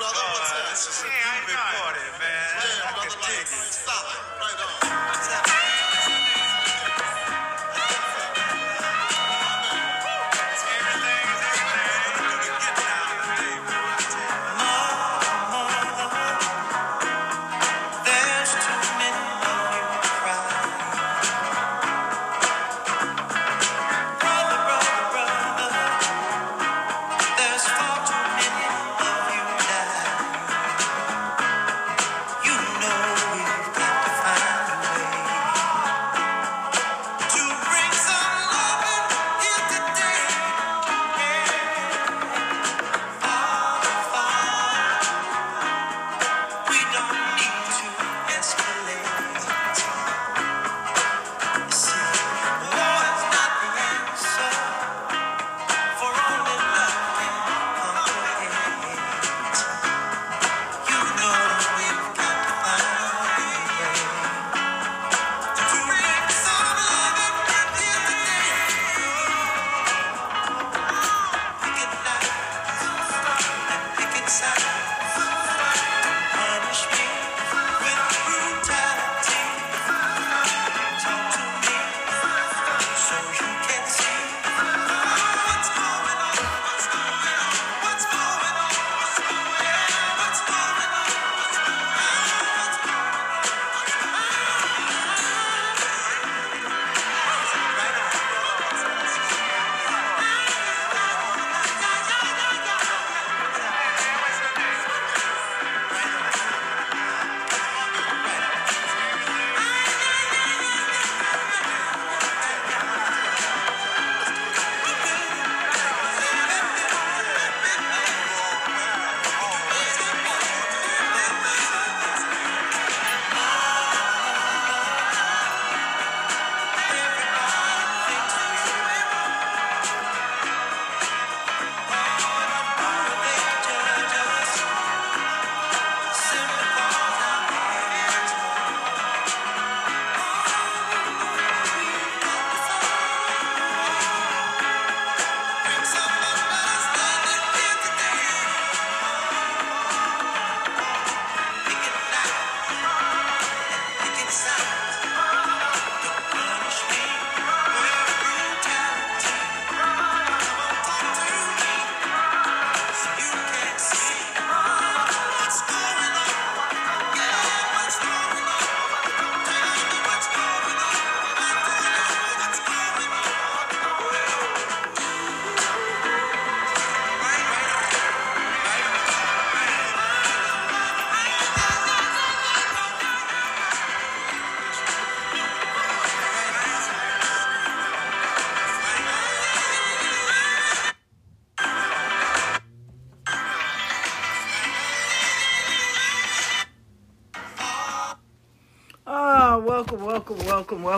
brother. What's that? this is a Yeah,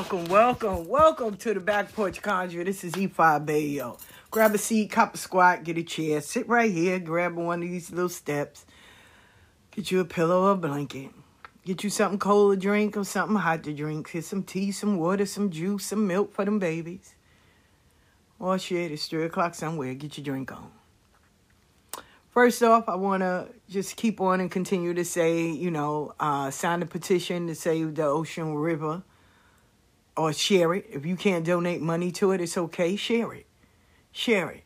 welcome, welcome, welcome, to the Back Porch Conjure. This is Efi Bayo. Grab a seat, cop a squat, get a chair, sit right here, grab one of these little steps, get you a pillow or a blanket, get you something cold to drink or something hot to drink, get some tea, some water, some juice, some milk for them babies. Or shit, it's 3 o'clock somewhere, get your drink on. First off, I want to just keep on and continue to say, you know, uh, sign a petition to save the Oshun River or share it. If you can't donate money to it, it's okay. Share it. Share it.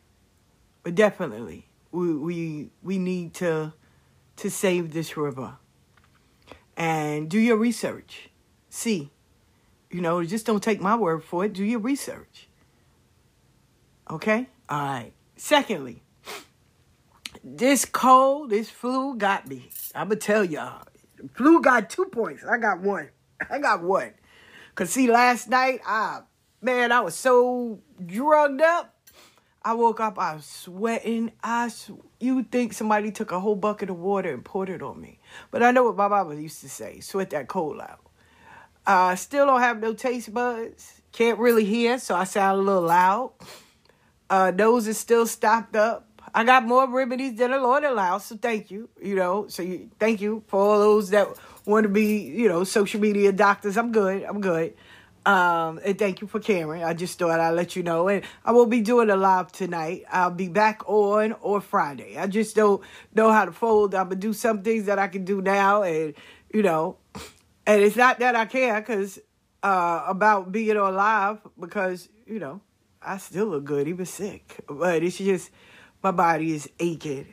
But definitely, we, we, we need to, to save this river. And do your research. See, you know, just don't take my word for it. Do your research. Okay? All right. Secondly, this cold, this flu got me. I'ma tell y'all. Flu got two points. I got one. I got one. Cause see, last night, I man, I was so drugged up. I woke up, I was sweating. I sw- you think somebody took a whole bucket of water and poured it on me. But I know what my mama used to say: sweat that cold out. Uh, still don't have no taste buds. Can't really hear, so I sound a little loud. Uh, nose is still stopped up. I got more remedies than the Lord allows, so thank you. You know, so you, thank you for all those that want to be, you know, social media doctors. I'm good. I'm good. Um, and thank you for caring. I just thought I'd let you know. And I will be doing a live tonight. I'll be back on or Friday. I just don't know how to fold. I'm gonna do some things that I can do now, and you know, and it's not that I care because uh, about being on live because you know I still look good, even sick. But it's just my body is aching.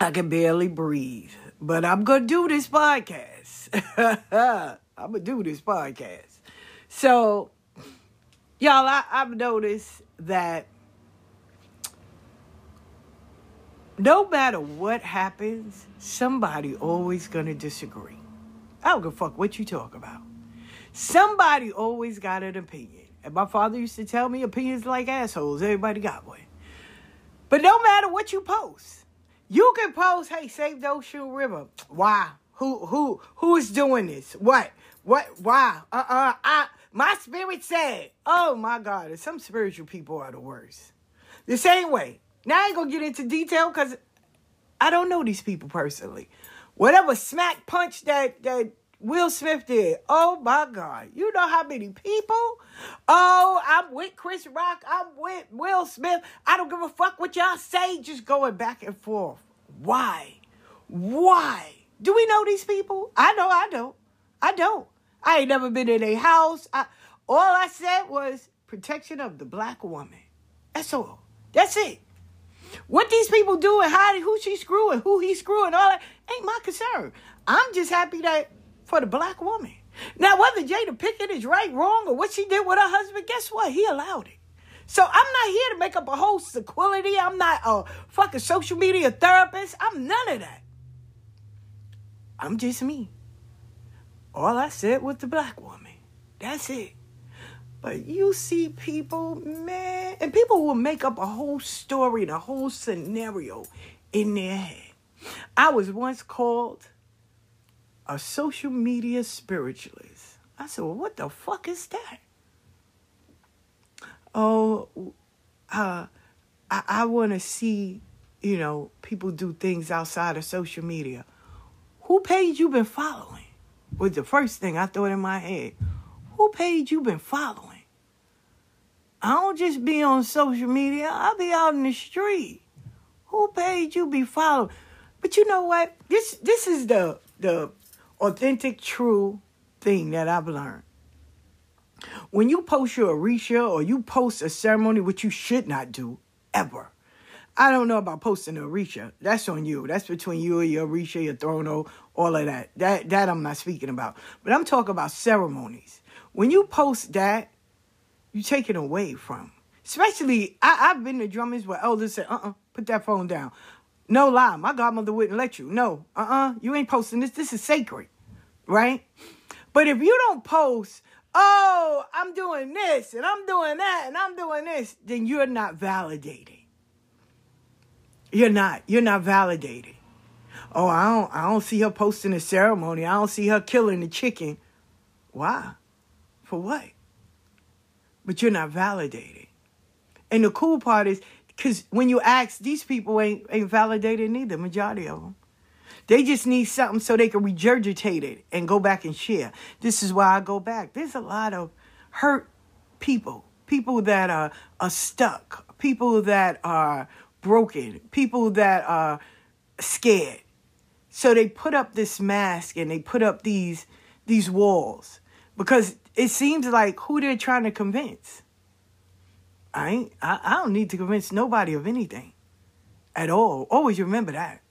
I can barely breathe. But I'm gonna do this podcast. I'm gonna do this podcast. So, y'all, I, I've noticed that no matter what happens, somebody always gonna disagree. I don't give a fuck what you talk about. Somebody always got an opinion. And my father used to tell me opinions like assholes. Everybody got one. But no matter what you post, you can post, hey, save the Oshun River. Why? Who who who is doing this? What? What why? Uh-uh. I my spirit said, oh my God, some spiritual people are the worst. The same way. Now I ain't gonna get into detail because I don't know these people personally. Whatever smack punch that that Will Smith did. Oh my God. You know how many people? Oh, I'm with Chris Rock. I'm with Will Smith. I don't give a fuck what y'all say. Just going back and forth. Why? Why? Do we know these people? I know I don't. I don't. I ain't never been in a house. I, all I said was protection of the black woman. That's all. That's it. What these people do and how who she screwing, who he screwing, all that ain't my concern. I'm just happy that for the black woman. Now, whether Jada Pinkett is right, wrong, or what she did with her husband, guess what? He allowed it. So I'm not here to make up a whole sequility. I'm not a fucking social media therapist. I'm none of that. I'm just me. All I said was the black woman. That's it. But you see people, man, and people will make up a whole story and a whole scenario in their head. I was once called a social media spiritualist. I said, well, what the fuck is that? Oh, uh, I, I want to see, you know, people do things outside of social media. Who page you been following? Was the first thing I thought in my head. Who page you been following? I don't just be on social media. I be out in the street. Who page you be following? But you know what? This this is the the authentic, true thing that I've learned. When you post your Orisha or you post a ceremony, which you should not do ever. I don't know about posting a Orisha. That's on you. That's between you and your Orisha, your Throno, all of that. That that I'm not speaking about. But I'm talking about ceremonies. When you post that, you take it away from. Especially, I, I've been to drummers where elders say, uh-uh, put that phone down. No lie, my godmother wouldn't let you. No, uh-uh, you ain't posting this. This is sacred, right? But if you don't post, oh, I'm doing this and I'm doing that and I'm doing this, then you're not validating. You're not. You're not validating. Oh, I don't. I don't see her posting a ceremony. I don't see her killing the chicken. Why? For what? But you're not validating. And the cool part is, because when you ask, these people ain't ain't validated neither. Majority of them. They just need something so they can regurgitate it and go back and share. This is why I go back. There's a lot of hurt people, people that are, are stuck, people that are broken, people that are scared. So they put up this mask and they put up these these walls because it seems like who they're trying to convince. I ain't I, I don't need to convince nobody of anything at all. Always remember that.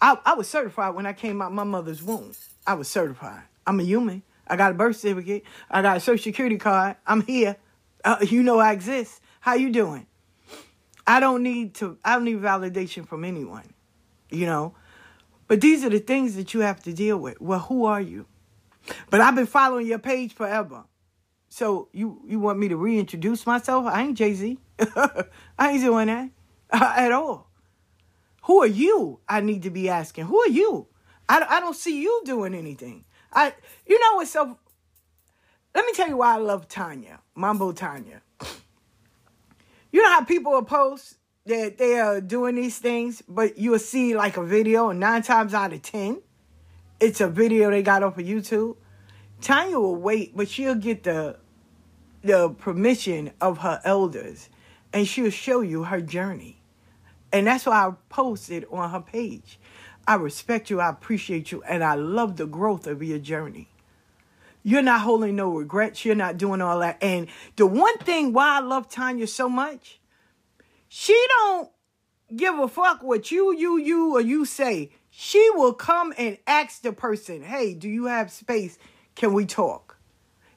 I, I was certified when I came out my mother's womb. I was certified. I'm a human. I got a birth certificate. I got a social security card. I'm here. Uh, you know I exist. How you doing? I don't need to. I don't need validation from anyone. You know, but these are the things that you have to deal with. Well, who are you? But I've been following your page forever. So you you want me to reintroduce myself? I ain't Jay Z. I ain't doing that at all. Who are you? I need to be asking. Who are you? I, I don't see you doing anything. I you know what's so let me tell you why I love Tanya, Mambo Tanya. You know how people will post that they are doing these things, but you'll see like a video, and nine times out of ten, it's a video they got off of YouTube. Tanya will wait, but she'll get the the permission of her elders and she'll show you her journey. And that's why I posted on her page. I respect you, I appreciate you, and I love the growth of your journey. You're not holding no regrets. You're not doing all that. And the one thing why I love Tanya so much, she don't give a fuck what you, you, you, or you say. She will come and ask the person, hey, do you have space? Can we talk?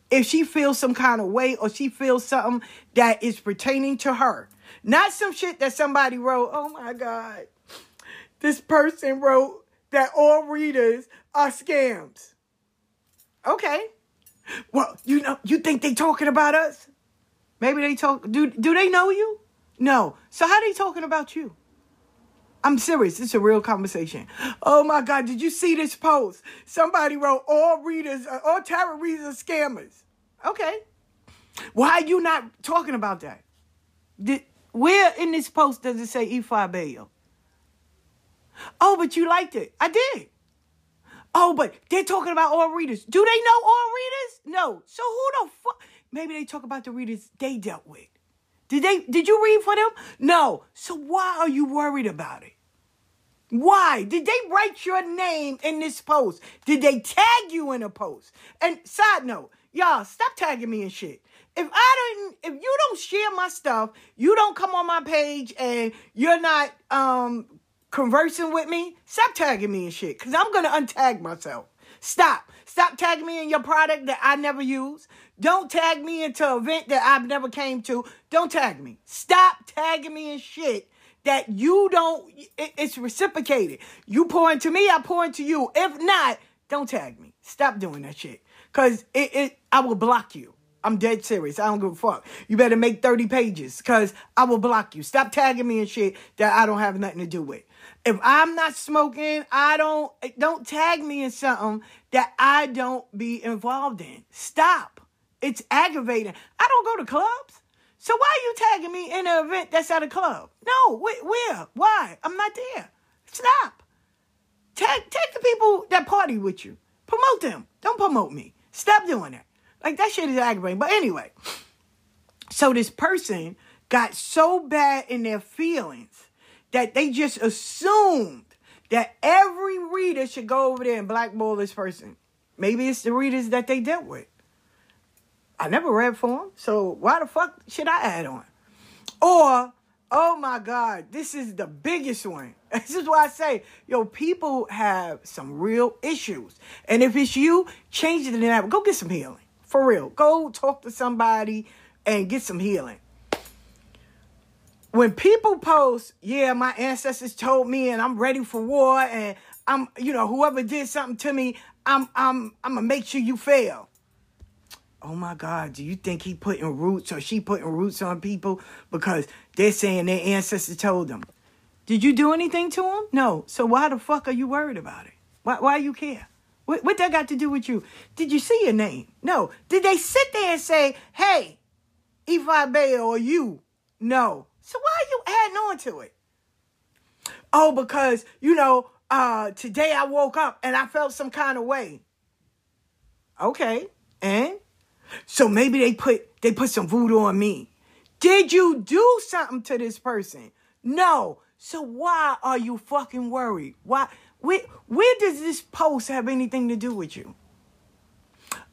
If she feels some kind of way or she feels something that is pertaining to her, not some shit that somebody wrote, oh my God, this person wrote that all readers are scams. Okay. Well, you know, you think they talking about us? Maybe they talk. Do do they know you? No. So how they talking about you? I'm serious. It's a real conversation. Oh my God! Did you see this post? Somebody wrote all readers, uh, all tarot readers are scammers. Okay. Why are you not talking about that? Did, where in this post does it say Efi Bayo? Oh, but you liked it. I did. Oh, but they're talking about all readers. Do they know all readers? No. So who the fuck? Maybe they talk about the readers they dealt with. Did they? Did you read for them? No. So why are you worried about it? Why did they write your name in this post? Did they tag you in a post? And side note, y'all stop tagging me and shit. If I don't, if you don't share my stuff, you don't come on my page, and you're not um conversing with me, stop tagging me and shit. Cause I'm gonna untag myself. Stop. Stop tagging me in your product that I never use. Don't tag me into an event that I've never came to. Don't tag me. Stop tagging me in shit that you don't it- it's reciprocated. You pour into me, I pour into you. If not, don't tag me. Stop doing that shit. Cause it, it I will block you. I'm dead serious. I don't give a fuck. You better make 30 pages because I will block you. Stop tagging me and shit that I don't have nothing to do with. If I'm not smoking, I don't don't tag me in something that I don't be involved in. Stop. It's aggravating. I don't go to clubs. So why are you tagging me in an event that's at a club? No, wh- where? Why? I'm not there. Stop. Tag, tag the people that party with you. Promote them. Don't promote me. Stop doing that. Like that shit is aggravating. But anyway, so this person got so bad in their feelings that they just assumed that every reader should go over there and blackball this person. Maybe it's the readers that they dealt with. I never read for them, so why the fuck should I add on? Or, oh my God, this is the biggest one. This is why I say, yo, people have some real issues. And if it's you, change it to that. Go get some healing. For real. Go talk to somebody and get some healing. When people post, yeah, my ancestors told me and I'm ready for war and I'm, you know, whoever did something to me, I'm I'm I'm gonna make sure you fail. Oh my God, do you think he putting roots or she putting roots on people because they're saying their ancestors told them? Did you do anything to them? No. So why the fuck are you worried about it? Why, why you care? What, what that got to do with you? Did you see your name? No. Did they sit there and say, hey, Efi Bayo you? No. So why are you adding on to it? Oh, because, you know, uh, today I woke up and I felt some kind of way. Okay. And? So maybe they put they put some voodoo on me. Did you do something to this person? No. So why are you fucking worried? Why where where does this post have anything to do with you?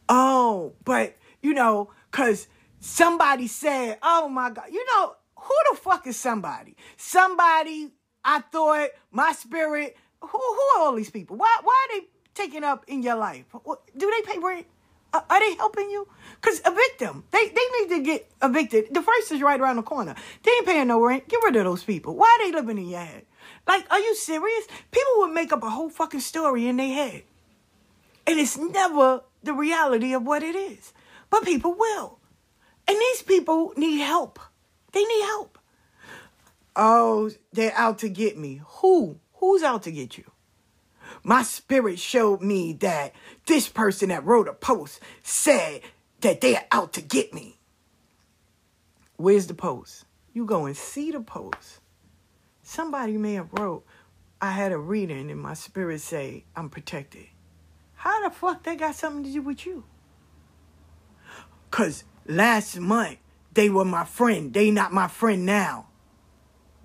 Oh, but you know, cause somebody said, oh my God, you know, who the fuck is somebody? Somebody I thought my spirit, who who are all these people? Why why are they taking up in your life? Do they pay rent? Are they helping you? Cause evict them. They they need to get evicted. The first is right around the corner. They ain't paying no rent. Get rid of those people. Why are they living in your head? Like, are you serious? People would make up a whole fucking story in their head. And it's never the reality of what it is. But people will. And these people need help. They need help. Oh, they're out to get me. Who? Who's out to get you? My spirit showed me that this person that wrote a post said that they're out to get me. Where's the post? You go and see the post. Somebody may have wrote, I had a reading and my spirit say I'm protected. How the fuck that got something to do with you? Cause last month they were my friend. They not my friend now.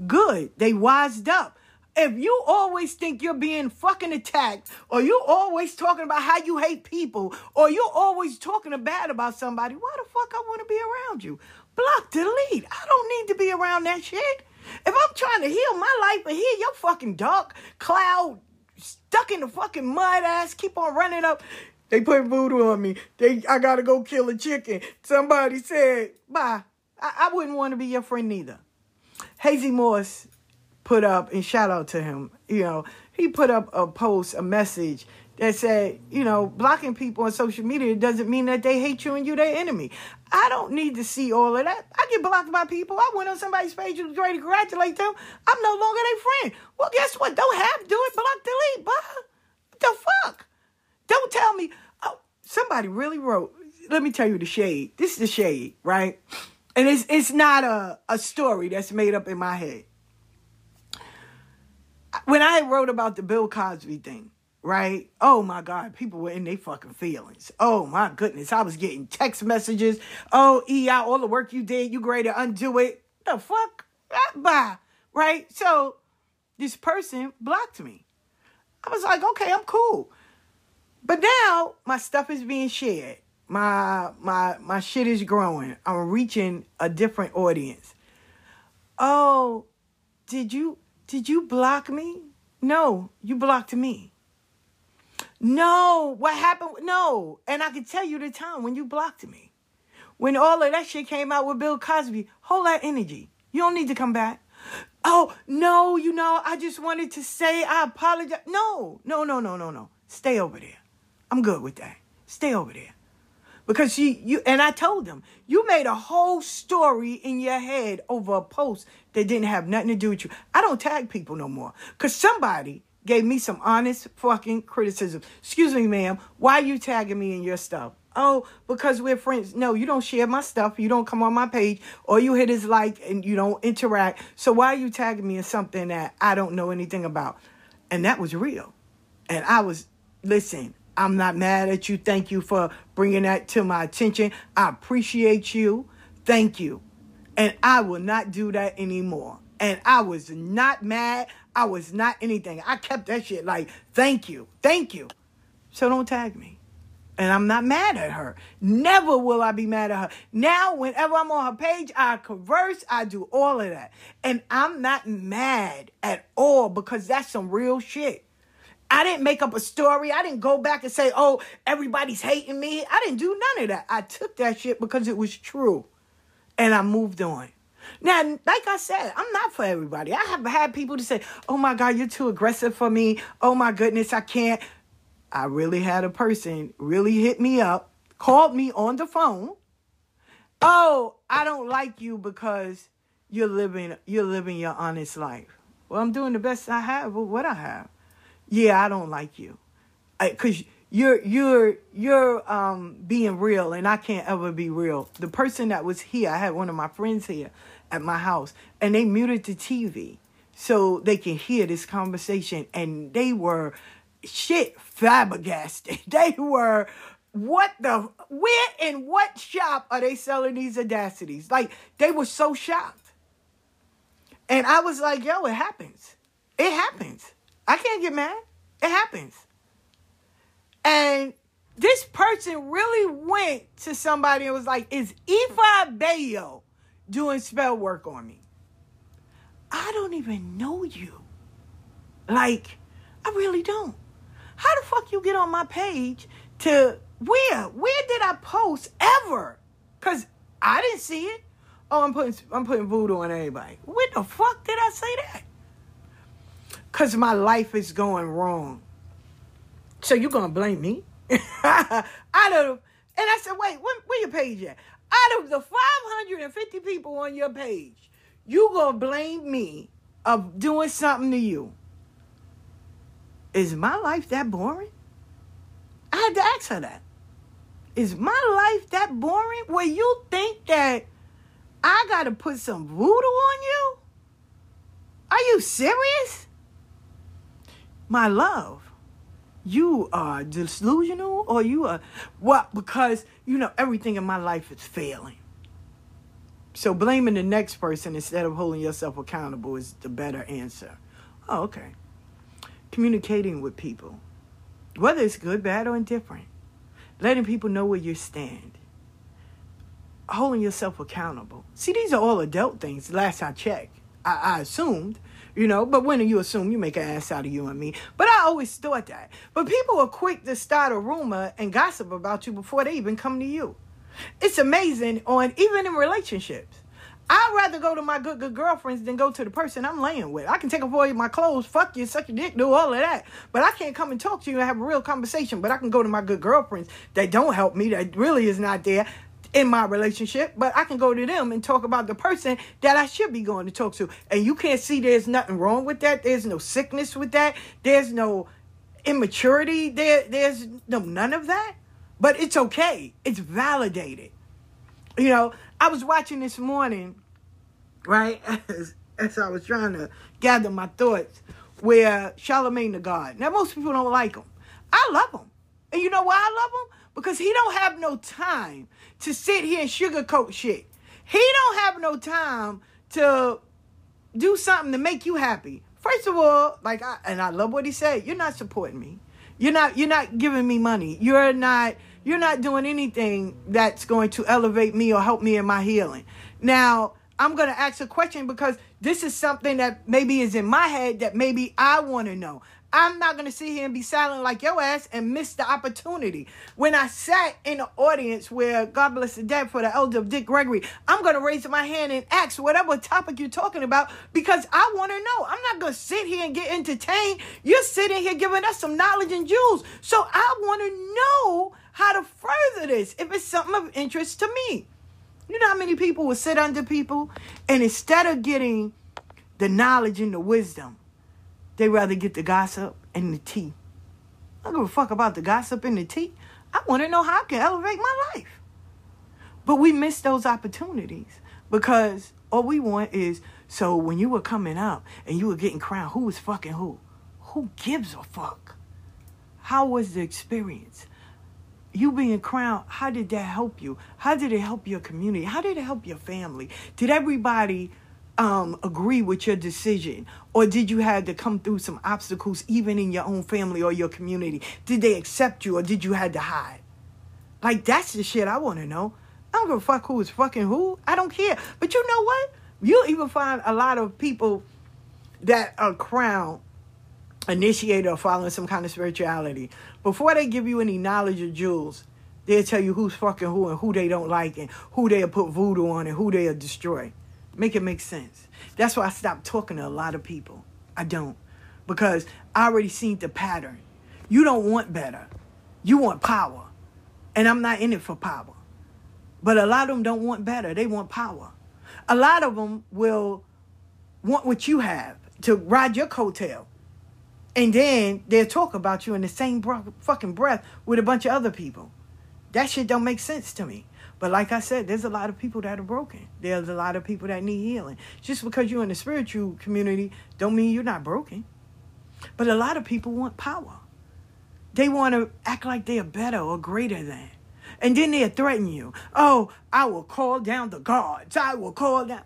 Good. They wised up. If you always think you're being fucking attacked, or you always talking about how you hate people, or you're always talking bad about somebody, why the fuck I want to be around you? Block, delete. I don't need to be around that shit. If I'm trying to heal my life and heal your fucking dark cloud stuck in the fucking mud ass, keep on running up. They put voodoo on me. They I gotta go kill a chicken. Somebody said, bye. I, I wouldn't want to be your friend neither. Hazy Morse put up, and shout out to him, you know, he put up a post, a message that said, you know, blocking people on social media doesn't mean that they hate you and you their enemy. I don't need to see all of that. I get blocked by people. I went on somebody's page and was to congratulate them. I'm no longer their friend. Well, guess what? Don't have do it. Block, delete. What the fuck? Don't tell me. Oh, somebody really wrote. Let me tell you the shade. This is the shade, right? And it's it's not a, a story that's made up in my head. When I wrote about the Bill Cosby thing, right? Oh my God, people were in their fucking feelings. Oh my goodness, I was getting text messages. Oh, EI, all the work you did, you great to undo it. The fuck? Ah, Bye. Right? So this person blocked me. I was like, okay, I'm cool. But now my stuff is being shared. My my my shit is growing. I'm reaching a different audience. Oh, did you did you block me? No, you blocked me. No, what happened? No, and I can tell you the time when you blocked me. When all of that shit came out with Bill Cosby, hold that energy. You don't need to come back. Oh, no, you know, I just wanted to say I apologize. No, no, no, no, no, no. Stay over there. I'm good with that. Stay over there. Because she you and I told them, you made a whole story in your head over a post that didn't have nothing to do with you. I don't tag people no more. Cause somebody gave me some honest fucking criticism. Excuse me, ma'am, why are you tagging me in your stuff? Oh, because we're friends. No, you don't share my stuff. You don't come on my page. Or you hit his like and you don't interact. So why are you tagging me in something that I don't know anything about? And that was real. And I was, listen, I'm not mad at you. Thank you for bringing that to my attention. I appreciate you. Thank you. And I will not do that anymore. And I was not mad. I was not anything. I kept that shit like, thank you. Thank you. So don't tag me. And I'm not mad at her. Never will I be mad at her. Now, whenever I'm on her page, I converse, I do all of that. And I'm not mad at all because that's some real shit. I didn't make up a story. I didn't go back and say, oh, everybody's hating me. I didn't do none of that. I took that shit because it was true. And I moved on. Now, like I said, I'm not for everybody. I have had people to say, oh my God, you're too aggressive for me. Oh my goodness, I can't. I really had a person really hit me up, called me on the phone. Oh, I don't like you because you're living you're living your honest life. Well, I'm doing the best I have with what I have. Yeah, I don't like you. Cuz you're you're you're um being real and I can't ever be real. The person that was here, I had one of my friends here at my house and they muted the TV so they can hear this conversation and they were shit flabbergasted. They were what the where in what shop are they selling these audacities? Like they were so shocked. And I was like, yo, it happens. It happens. I can't get mad. It happens. And this person really went to somebody and was like, is Efi Bayo doing spell work on me? I don't even know you. Like, I really don't. How the fuck you get on my page to where? Where did I post ever? Cause I didn't see it. Oh, I'm putting I'm putting voodoo on everybody. Where the fuck did I say that? Cause my life is going wrong. So you're gonna blame me? Out of and I said, wait, where, where your page at? Out of the 550 people on your page, you gonna blame me of doing something to you. Is my life that boring? I had to ask her that. Is my life that boring where you think that I gotta put some voodoo on you? Are you serious? My love, you are delusional or you are what because you know everything in my life is failing. So blaming the next person instead of holding yourself accountable is the better answer. Oh okay. Communicating with people whether it's good bad or indifferent letting people know where you stand holding yourself accountable. See these are all adult things last i checked. I, I assumed you know. But when do you assume you make an ass out of you and me. But I always thought that. But people are quick to start a rumor and gossip about you before they even come to you. It's amazing on even in relationships. I'd rather go to my good good girlfriends than go to the person I'm laying with. I can take all my clothes, fuck you, suck your dick, do all of that. But I can't come and talk to you and have a real conversation. But I can go to my good girlfriends that don't help me, that really is not there in my relationship, but I can go to them and talk about the person that I should be going to talk to. And you can't see there's nothing wrong with that. There's no sickness with that. There's no immaturity. There, there's no none of that. But it's okay. It's validated. You know, I was watching this morning, right, as, as I was trying to gather my thoughts, where Charlemagne the God. Now, most people don't like him. I love him. And you know why I love him? Because he don't have no time to sit here and sugarcoat shit. He don't have no time to do something to make you happy. First of all, like I, and I love what he said, you're not supporting me. You're not you're not giving me money. You're not you're not doing anything that's going to elevate me or help me in my healing. Now, I'm going to ask a question because this is something that maybe is in my head that maybe I want to know. I'm not going to sit here and be silent like your ass and miss the opportunity. When I sat in the audience where God bless the dead for the elder of Dick Gregory, I'm going to raise my hand and ask whatever topic you're talking about because I want to know. I'm not going to sit here and get entertained. You're sitting here giving us some knowledge and jewels. So I want to know how to further this if it's something of interest to me. You know how many people will sit under people and instead of getting the knowledge and the wisdom, they rather get the gossip and the tea. I don't give a fuck about the gossip and the tea. I want to know how I can elevate my life. But we miss those opportunities because all we want is so when you were coming up and you were getting crowned, who was fucking who? Who gives a fuck? How was the experience? You being crowned, how did that help you? How did it help your community? How did it help your family? Did everybody um, agree with your decision? Or did you have to come through some obstacles even in your own family or your community? Did they accept you or did you have to hide? Like, that's the shit I want to know. I don't give a fuck who is fucking who. I don't care. But you know what? You'll even find a lot of people that are crowned, initiated, or following some kind of spirituality. Before they give you any knowledge or jewels, they'll tell you who's fucking who and who they don't like and who they'll put voodoo on and who they'll destroy. Make it make sense. That's why I stopped talking to a lot of people. I don't. Because I already seen the pattern. You don't want better. You want power. And I'm not in it for power. But a lot of them don't want better. They want power. A lot of them will want what you have to ride your coattail. And then they'll talk about you in the same bro- fucking breath with a bunch of other people. That shit don't make sense to me. But like I said, there's a lot of people that are broken. There's a lot of people that need healing. Just because you're in the spiritual community don't mean you're not broken. But a lot of people want power. They want to act like they're better or greater than. And then they'll threaten you. Oh, I will call down the gods. I will call down.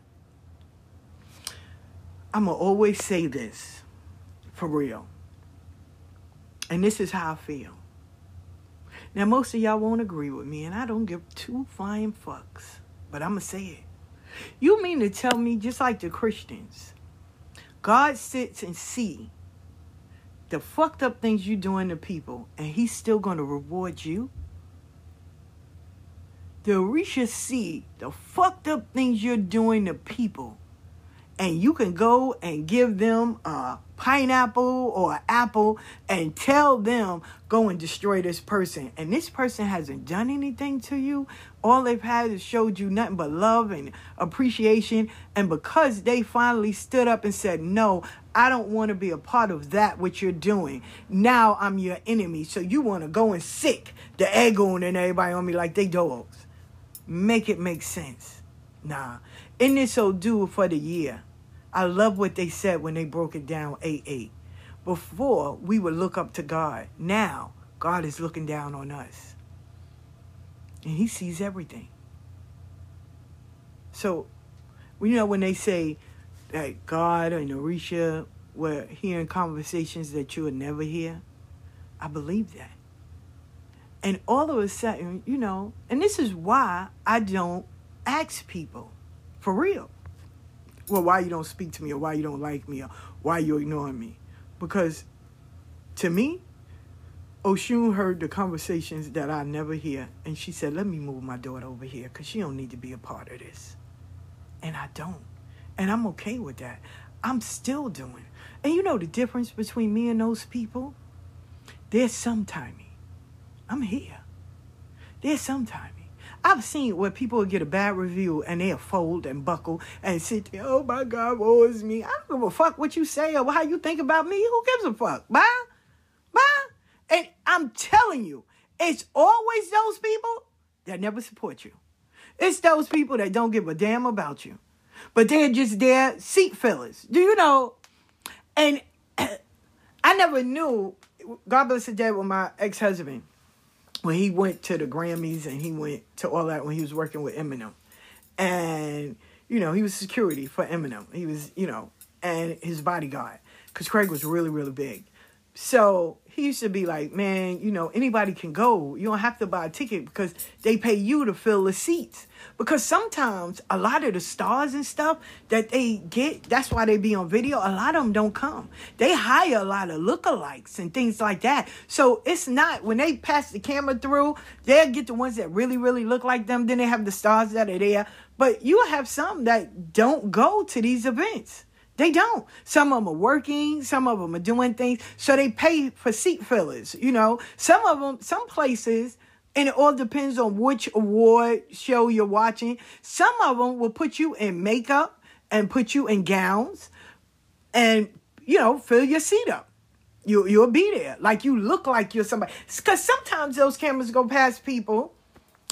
I'm going to always say this for real. And this is how I feel. Now, most of y'all won't agree with me, and I don't give two flying fucks, but I'm going to say it. You mean to tell me, just like the Christians, God sits and see the fucked up things you're doing to people, and He's still going to reward you? The Orisha see the fucked up things you're doing to people, and you can go and give them a pineapple or apple and tell them go and destroy this person. And this person hasn't done anything to you. All they've had is showed you nothing but love and appreciation. And because they finally stood up and said no i don't want to be a part of that what you're doing. Now i'm your enemy. So you want to go and sick the egg on and everybody on me like they dogs. Make it make sense. Nah. And this will do for the year I love what they said when they broke it down 8 8. Before, we would look up to God. Now, God is looking down on us. And He sees everything. So, you know, when they say that God and Orisha were hearing conversations that you would never hear, I believe that. And all of a sudden, you know, and this is why I don't ask people for real. Well, why you don't speak to me or why you don't like me or why you're ignoring me. Because to me, Oshun heard the conversations that I never hear. And she said, let me move my daughter over here because she don't need to be a part of this. And I don't. And I'm okay with that. I'm still doing. And you know the difference between me and those people? There's some timing. I'm here. There's some timing. I've seen where people get a bad review and they'll fold and buckle and sit there, oh my God, woe is me. I don't give a fuck what you say or how you think about me. Who gives a fuck? Bye? Bye? And I'm telling you, it's always those people that never support you. It's those people that don't give a damn about you. But they're just there seat fillers. Do you know? And I never knew, God bless the day with my ex-husband when he went to the Grammys and he went to all that when he was working with Eminem. And, you know, he was security for Eminem. He was, you know, and his bodyguard. Because Craig was really, really big. So he used to be like, man, you know, anybody can go. You don't have to buy a ticket because they pay you to fill the seats. Because sometimes a lot of the stars and stuff that they get, that's why they be on video. A lot of them don't come. They hire a lot of lookalikes and things like that. So it's not when they pass the camera through, they'll get the ones that really, really look like them. Then they have the stars that are there. But you have some that don't go to these events. They don't. Some of them are working, some of them are doing things. So they pay for seat fillers, you know. Some of them, some places, and it all depends on which award show you're watching. Some of them will put you in makeup and put you in gowns and, you know, fill your seat up. You, you'll be there. Like you look like you're somebody. Because sometimes those cameras go past people.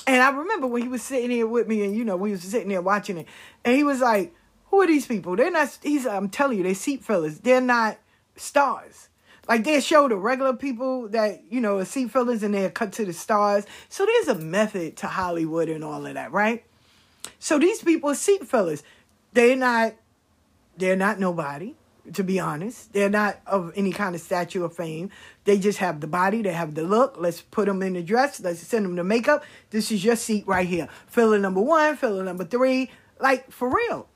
And I remember when he was sitting here with me and, you know, we was sitting there watching it. And he was like, who are these people? They're not. He's. I'm telling you, they're seat fillers. They're not stars. Like they show the regular people that you know are seat fillers, and they're cut to the stars. So there's a method to Hollywood and all of that, right? So these people are seat fillers. They're not. They're not nobody. To be honest, they're not of any kind of statue of fame. They just have the body. They have the look. Let's put them in the dress. Let's send them the makeup. This is your seat right here. Filler number one. Filler number three. Like for real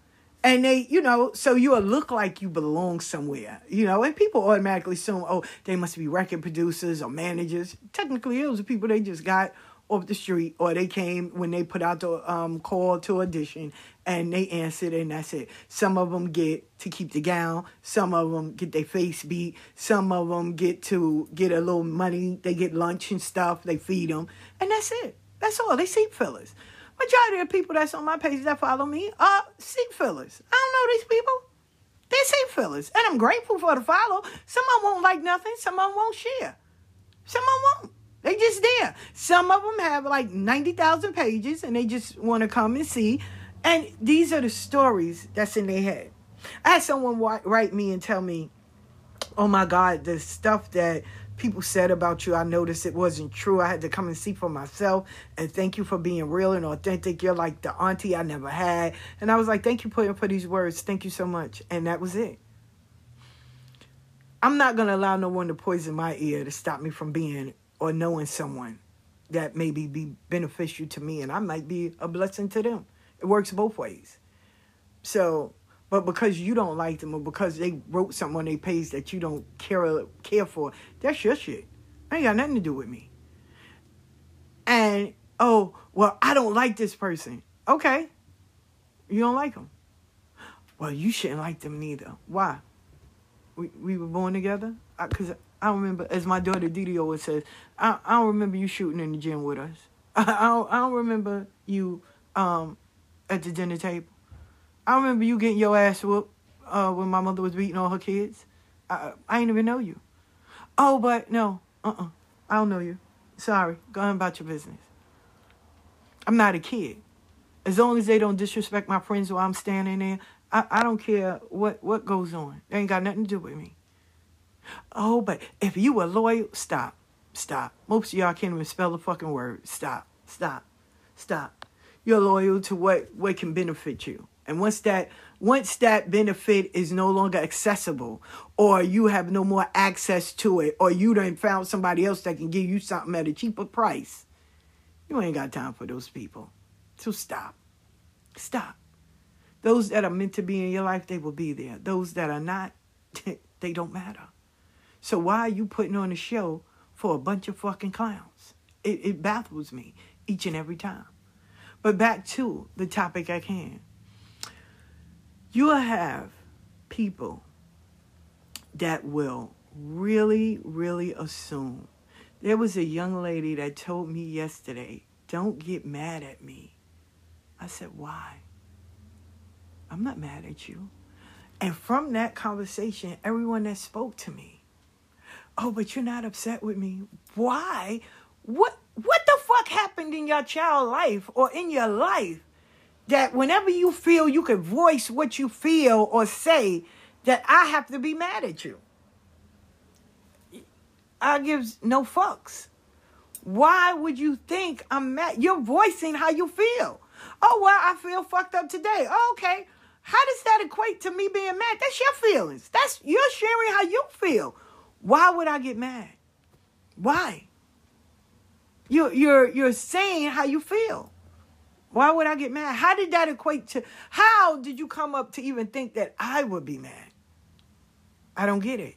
and they, you know, so you'll look like you belong somewhere, you know, and people automatically assume, oh, they must be record producers or managers. Technically, those are people they just got off the street or they came when they put out the um, call to audition and they answered and that's it. Some of them get to keep the gown. Some of them get their face beat. Some of them get to get a little money. They get lunch and stuff. They feed them. And that's it. That's all. They seat fillers. Majority of people that's on my page that follow me are seat fillers. I don't know these people. They're seat fillers. And I'm grateful for the follow. Some of them won't like nothing. Some of them won't share. Some of them won't. They just there. Some of them have like 90,000 pages and they just want to come and see. And these are the stories that's in their head. I had someone write me and tell me, oh my God, the stuff that people said about you. I noticed it wasn't true. I had to come and see for myself. And thank you for being real and authentic. You're like the auntie I never had. And I was like, thank you for, for these words. Thank you so much. And that was it. I'm not going to allow no one to poison my ear to stop me from being or knowing someone that maybe be beneficial to me and I might be a blessing to them. It works both ways. So but because you don't like them or because they wrote something on their page that you don't care care for, that's your shit. Ain't got nothing to do with me. And oh, well, I don't like this person. Okay. You don't like them. Well, you shouldn't like them neither. Why? We we were born together? Because I, remember, as my daughter Didi always says, I, I don't remember you shooting in the gym with us. I, I, don't, I don't remember you um, at the dinner table. I remember you getting your ass whooped uh, when my mother was beating all her kids. I, I ain't even know you. Oh, but no, uh-uh. I don't know you. Sorry. Go on about your business. I'm not a kid. As long as they don't disrespect my friends while I'm standing there, I, I don't care what, what goes on. They ain't got nothing to do with me. Oh, but if you were loyal, stop, stop. Most of y'all can't even spell the fucking word. Stop, stop, stop. You're loyal to what what can benefit you, and once that once that benefit is no longer accessible, or you have no more access to it, or you done found somebody else that can give you something at a cheaper price, you ain't got time for those people. So stop, stop. Those that are meant to be in your life, they will be there. Those that are not, they don't matter. So why are you putting on a show for a bunch of fucking clowns? It, it baffles me each and every time. But back to the topic at hand. You will have people that will really, really assume. There was a young lady that told me yesterday, don't get mad at me. I said, why? I'm not mad at you. And from that conversation, everyone that spoke to me, oh, but you're not upset with me. Why? What what the fuck happened in your child life or in your life that whenever you feel you can voice what you feel or say that I have to be mad at you? I gives no fucks. Why would you think I'm mad? You're voicing how you feel. Oh well, I feel fucked up today. Oh, okay. How does that equate to me being mad? That's your feelings. That's you're sharing how you feel. Why would I get mad? Why? You're you're you're saying how you feel. Why would I get mad? How did that equate to how did you come up to even think that I would be mad? I don't get it.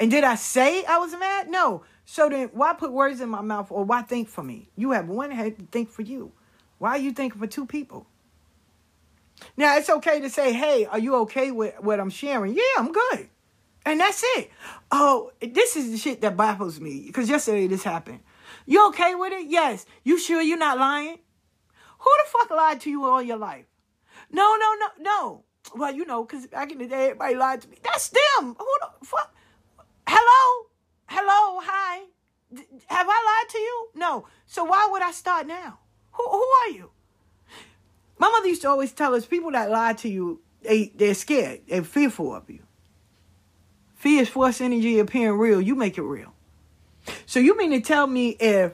And did I say I was mad? No. So then why put words in my mouth or why think for me? You have one head to think for you. Why are you thinking for two people? Now it's okay to say, hey, are you okay with what I'm sharing? Yeah, I'm good. And that's it. Oh, this is the shit that baffles me. Because yesterday this happened. You okay with it? Yes. You sure you're not lying? Who the fuck lied to you all your life? No, no, no, no. Well, you know, because back in the day, everybody lied to me. That's them. Who the fuck? Hello? Hello? Hi? D- have I lied to you? No. So why would I start now? Who, who are you? My mother used to always tell us people that lie to you, they, they're scared. They're fearful of you. Fear is force energy appearing real. You make it real. So you mean to tell me if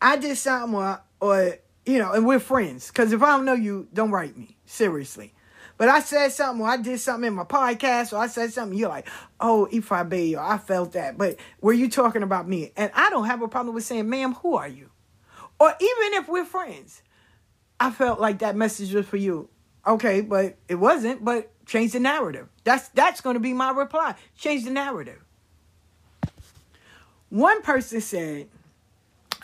I did something or, or you know, and we're friends. Because if I don't know you, don't write me. Seriously. But I said something or I did something in my podcast or I said something, you're like, oh, Efi Bayo, I felt that. But were you talking about me? And I don't have a problem with saying, ma'am, who are you? Or even if we're friends, I felt like that message was for you. Okay, but it wasn't, but change the narrative. That's that's gonna be my reply. Change the narrative. One person said,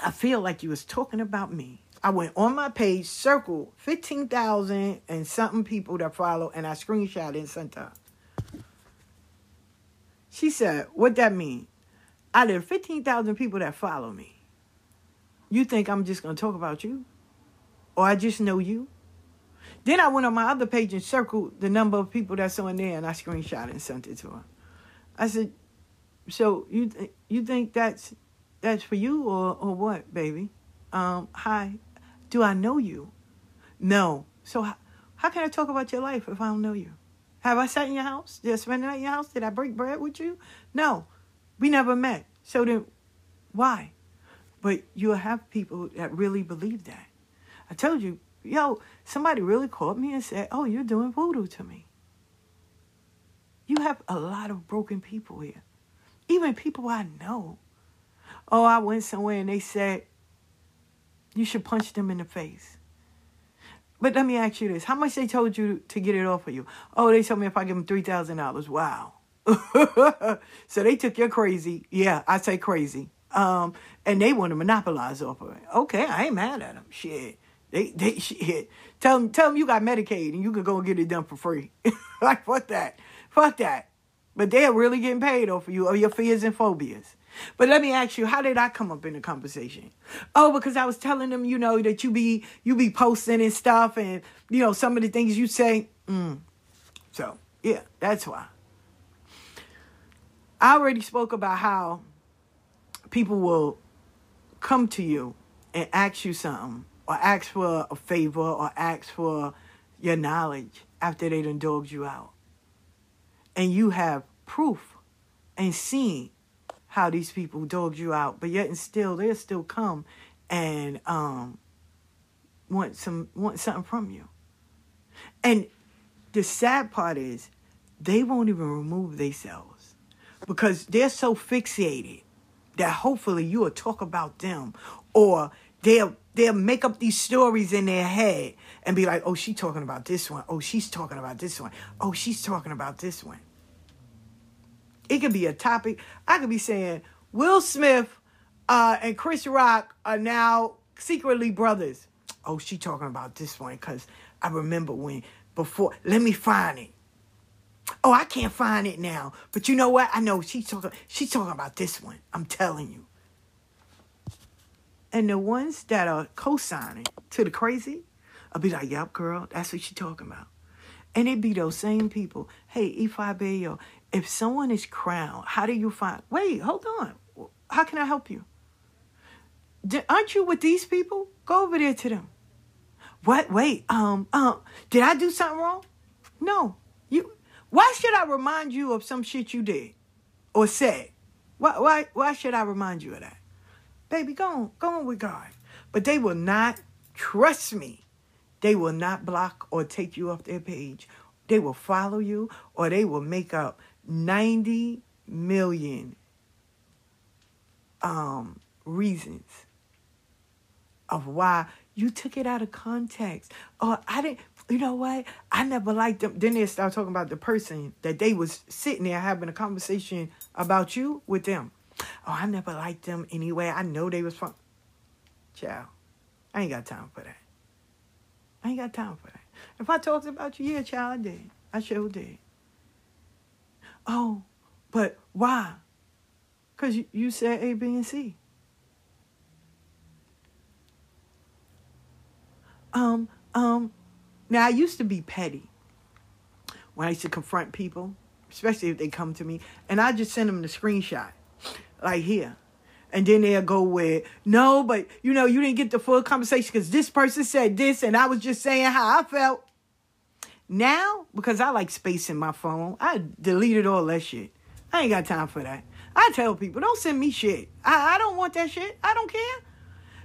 I feel like you was talking about me. I went on my page, circled 15,000 and something people that follow, and I screenshot and sent her. She said, What that mean? Out of 15,000 people that follow me, you think I'm just going to talk about you? Or I just know you? Then I went on my other page and circled the number of people that's on there, and I screenshot and sent it to her. I said, "So you th- you think that's that's for you or or what, baby? Um, hi, do I know you? No. So how, how can I talk about your life if I don't know you? Have I sat in your house? Did I spend the night in your house? Did I break bread with you? No, we never met. So then, why? But you'll have people that really believe that. I told you, yo, somebody really called me and said, oh, you're doing voodoo to me. You have a lot of broken people here. Even people I know. Oh, I went somewhere and they said, you should punch them in the face. But let me ask you this. How much they told you to get it off of you? Oh, they told me if I give them $3,000. Wow. so they took your crazy. Yeah, I say crazy. Um, and they want to monopolize off of it. Okay, I ain't mad at them. Shit. They, they, shit. Tell them, tell them you got Medicaid and you can go and get it done for free. like, fuck that. Fuck that. But they're really getting paid off of you or your fears and phobias. But let me ask you, how did I come up in the conversation? Oh, because I was telling them, you know, that you be you be posting and stuff, and you know some of the things you say. Mm. So yeah, that's why. I already spoke about how people will come to you and ask you something, or ask for a favor, or ask for your knowledge after they done dogged you out, and you have proof and seeing how these people dogged you out, but yet and still they'll still come and um want some want something from you. And the sad part is they won't even remove themselves because they're so fixated that hopefully you will talk about them or they'll they'll make up these stories in their head and be like, oh, she's talking about this one. Oh, she's talking about this one. Oh, she's talking about this one. It could be a topic. I could be saying Will Smith uh, and Chris Rock are now secretly brothers. Oh, she talking about this one because I remember when before. Let me find it. Oh, I can't find it now. But you know what? I know she's talking. She's talking about this one. I'm telling you. And the ones that are co-signing to the crazy, I'll be like, "Yep, girl, that's what she's talking about." And it be those same people. Hey, Efi Bayo, if someone is crowned, how do you find? Wait, hold on. How can I help you? Aren't you with these people? Go over there to them. What? Wait. Um. Um. Did I do something wrong? No. You. Why should I remind you of some shit you did or said? Why? Why? Why should I remind you of that? Baby, go on. Go on with God. But they will not trust me. They will not block or take you off their page. They will follow you or they will make up 90 million um, reasons of why you took it out of context. Or I didn't, you know what? I never liked them. Then they start talking about the person that they was sitting there having a conversation about you with them. Oh, I never liked them anyway. I know they was fun. Child, I ain't got time for that. I ain't got time for that. If I talked about you, yeah, child, I did. I sure did. Oh, but why? Because you, you said A, B, and C. Um, um, now I used to be petty when I used to confront people, especially if they come to me, and I just send them the screenshot, like here. And then they'll go with, no, but you know, you didn't get the full conversation because this person said this, and I was just saying how I felt. Now, because I like space in my phone, I deleted all that shit. I ain't got time for that. I tell people, don't send me shit. I, I don't want that shit. I don't care.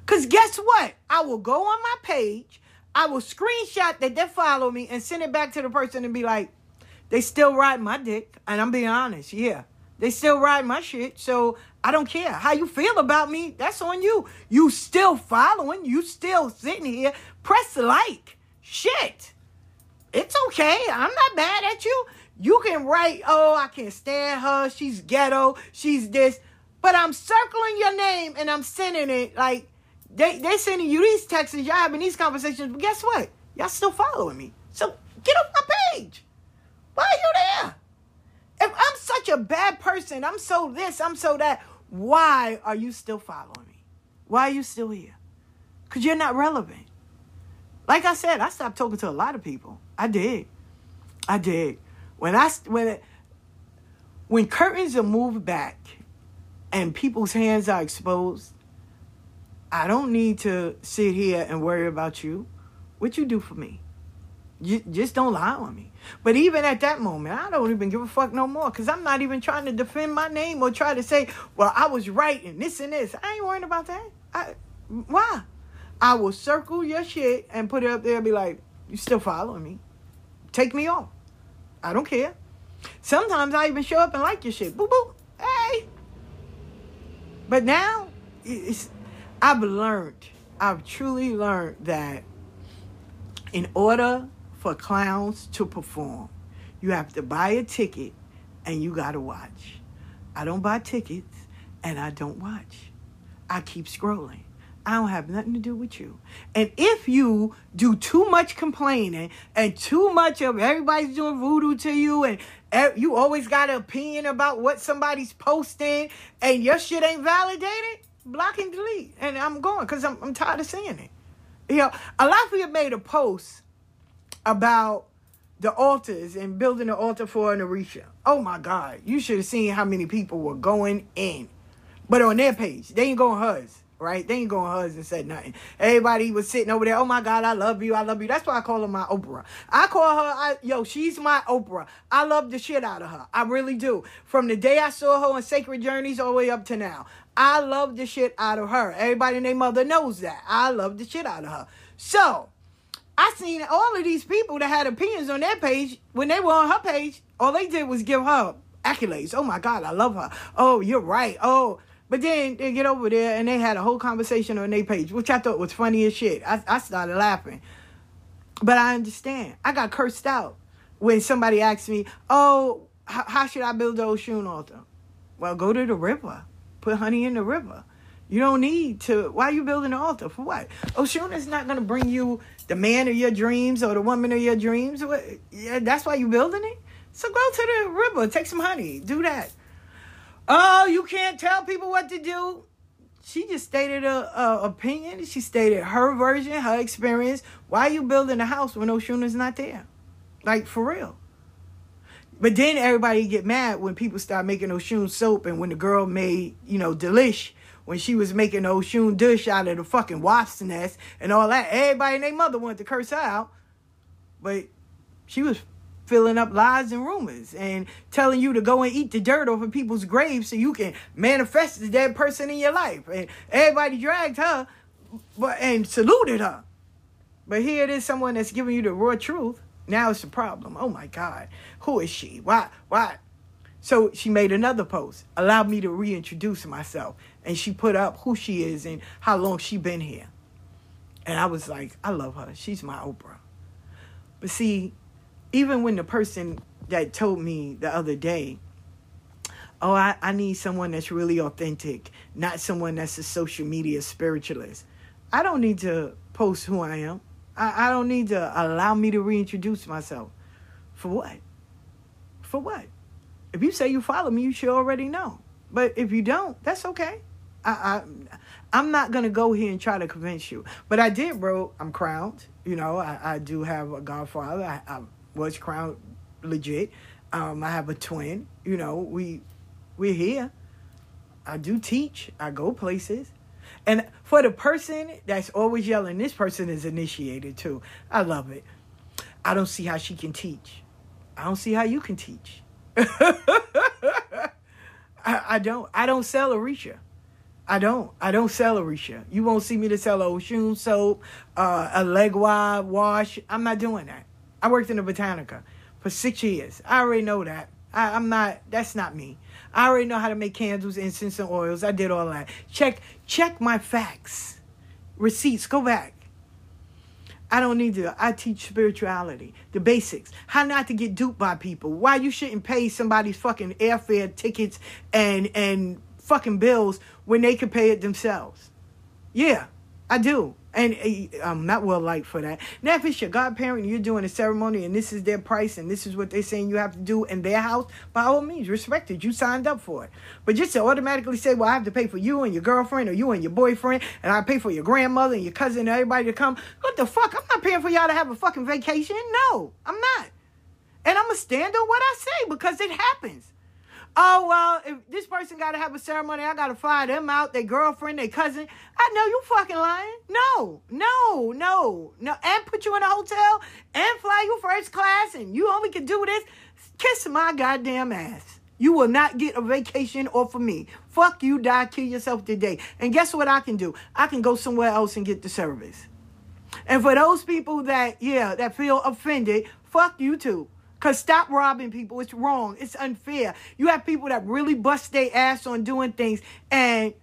Because guess what? I will go on my page, I will screenshot that they follow me and send it back to the person and be like, they still ride my dick. And I'm being honest, yeah. They still ride my shit. So I don't care. How you feel about me, that's on you. You still following, you still sitting here. Press like. Shit. It's okay. I'm not mad at you. You can write, oh, I can't stand her. She's ghetto. She's this. But I'm circling your name and I'm sending it like they they sending you these texts, and y'all having these conversations, but guess what? Y'all still following me. So get off my page. Why are you there? If I'm such a bad person, I'm so this, I'm so that, why are you still following me? Why are you still here? Because you're not relevant. Like I said, I stopped talking to a lot of people. I did. I did. When I when when curtains are moved back and people's hands are exposed, I don't need to sit here and worry about you. What you do for me? You just don't lie on me. But even at that moment, I don't even give a fuck no more because I'm not even trying to defend my name or try to say, well, I was right and this and this. I ain't worrying about that. I, why? I will circle your shit and put it up there and be like, you still following me. Take me off. I don't care. Sometimes I even show up and like your shit. Boo boo. Hey. But now, it's, I've learned, I've truly learned that in order for clowns to perform, you have to buy a ticket and you got to watch. I don't buy tickets and I don't watch. I keep scrolling. I don't have nothing to do with you. And if you do too much complaining and too much of everybody's doing voodoo to you and you always got an opinion about what somebody's posting and your shit ain't validated, block and delete. And I'm going because I'm, I'm tired of seeing it. You know, a lot of people made a post about the altars and building an altar for an Orisha. Oh my God. You should have seen how many people were going in. But on their page, they ain't going hers right? They ain't going hugs and said nothing. Everybody was sitting over there. Oh my God, I love you. I love you. That's why I call her my Oprah. I call her, I, yo, she's my Oprah. I love the shit out of her. I really do. From the day I saw her on Sacred Journeys all the way up to now. I love the shit out of her. Everybody and their mother knows that. I love the shit out of her. So, I seen all of these people that had opinions on their page when they were on her page. All they did was give her accolades. Oh my God, I love her. Oh, you're right. Oh, but then they get over there and they had a whole conversation on their page, which I thought was funny as shit. I, I started laughing. But I understand. I got cursed out when somebody asked me, "Oh, h- how should I build the Oshun altar?" Well, go to the river. Put honey in the river. You don't need to. Why are you building an altar for what? Oshun is not going to bring you the man of your dreams or the woman of your dreams. What- Yeah, that's why you're building it. So go to the river, take some honey, do that. Oh, you can't tell people what to do. She just stated a, a opinion. She stated her version, her experience. Why you building a house when Oshun is not there? Like for real. But then everybody get mad when people start making Oshun soap and when the girl made, you know, delish when she was making Oshun dish out of the fucking wasp's nest and all that. Everybody and their mother wanted to curse her out. But she was filling up lies and rumors and telling you to go and eat the dirt off of people's graves so you can manifest the dead person in your life. And everybody dragged her but and saluted her. But here it is someone that's giving you the raw truth. Now it's a problem. Oh my God. Who is she? Why? Why? So she made another post, allowed me to reintroduce myself. And she put up who she is and how long she been here. And I was like, I love her. She's my Oprah. But see, even when the person that told me the other day, oh, I, I need someone that's really authentic, not someone that's a social media spiritualist. I don't need to post who I am. I, I don't need to allow me to reintroduce myself. For what? For what? If you say you follow me, you should already know. But if you don't, that's okay. I, I I'm not gonna go here and try to convince you. But I did, bro. I'm crowned. You know, I, I do have a godfather. I, I was crowned legit. Um, I have a twin. You know, we we're here. I do teach. I go places. And for the person that's always yelling, this person is initiated too. I love it. I don't see how she can teach. I don't see how you can teach. I, I don't. I don't sell Orisha. I don't. I don't sell Orisha. You won't see me to sell Oshun soap, uh, Elegua wash. I'm not doing that. I worked in a Botanica for six years. I already know that. I, I'm not. That's not me. I already know how to make candles, incense, and oils. I did all that. Check. Check my facts, receipts. Go back. I don't need to. I teach spirituality, the basics, how not to get duped by people, why you shouldn't pay somebody's fucking airfare tickets and and fucking bills when they could pay it themselves. Yeah, I do. And I'm not well liked for that. Now, if it's your godparent you're doing a ceremony and this is their price and this is what they're saying you have to do in their house, by all means, respect it. You signed up for it. But just to automatically say, well, I have to pay for you and your girlfriend or you and your boyfriend and I pay for your grandmother and your cousin and everybody to come, what the fuck? I'm not paying for y'all to have a fucking vacation. No, I'm not. And I'm going to stand on what I say because it happens. Oh, well, if this person got to have a ceremony, I got to fly them out, their girlfriend, their cousin. I know you fucking lying. No, no, no, no. And put you in a hotel and fly you first class and you only can do this. Kiss my goddamn ass. You will not get a vacation off of me. Fuck you, die, kill yourself today. And guess what I can do? I can go somewhere else and get the service. And for those people that, yeah, that feel offended, fuck you too. Cause stop robbing people. It's wrong. It's unfair. You have people that really bust their ass on doing things, and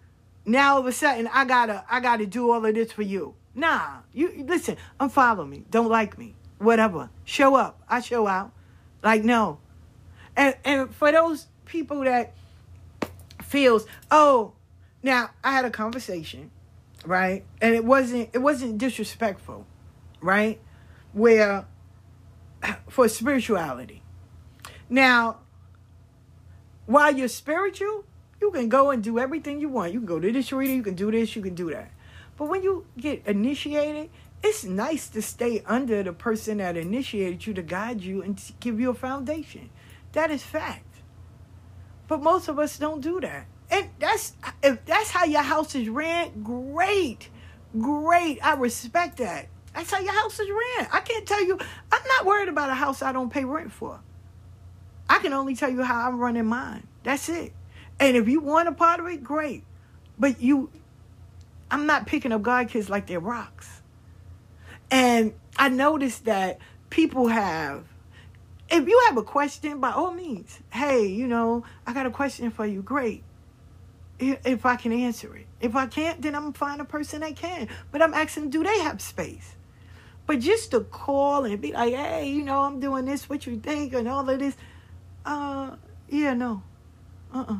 now all of a sudden I gotta I gotta do all of this for you. Nah, you listen. Unfollow me. Don't like me. Whatever. Show up. I show out. Like no. And and for those people that feels oh, now I had a conversation, right? And it wasn't it wasn't disrespectful, right? Where for spirituality. Now, while you're spiritual, you can go and do everything you want. You can go to this reading, you can do this, you can do that. But when you get initiated, it's nice to stay under the person that initiated you to guide you and give you a foundation. That is fact. But most of us don't do that. And that's if that's how your house is ran, great. Great. I respect that. That's how your house is ran. I can't tell you I'm not worried about a house I don't pay rent for. I can only tell you how I'm running mine. That's it. And if you want a part of it, great. But you I'm not picking up God kids like they're rocks. And I noticed that people have if you have a question, by all means, hey, you know, I got a question for you. Great. If I can answer it. If I can't, then I'm gonna find a person that can. But I'm asking, do they have space? But just to call and be like, hey, you know, I'm doing this, what you think, and all of this. Uh, yeah, no. Uh-uh.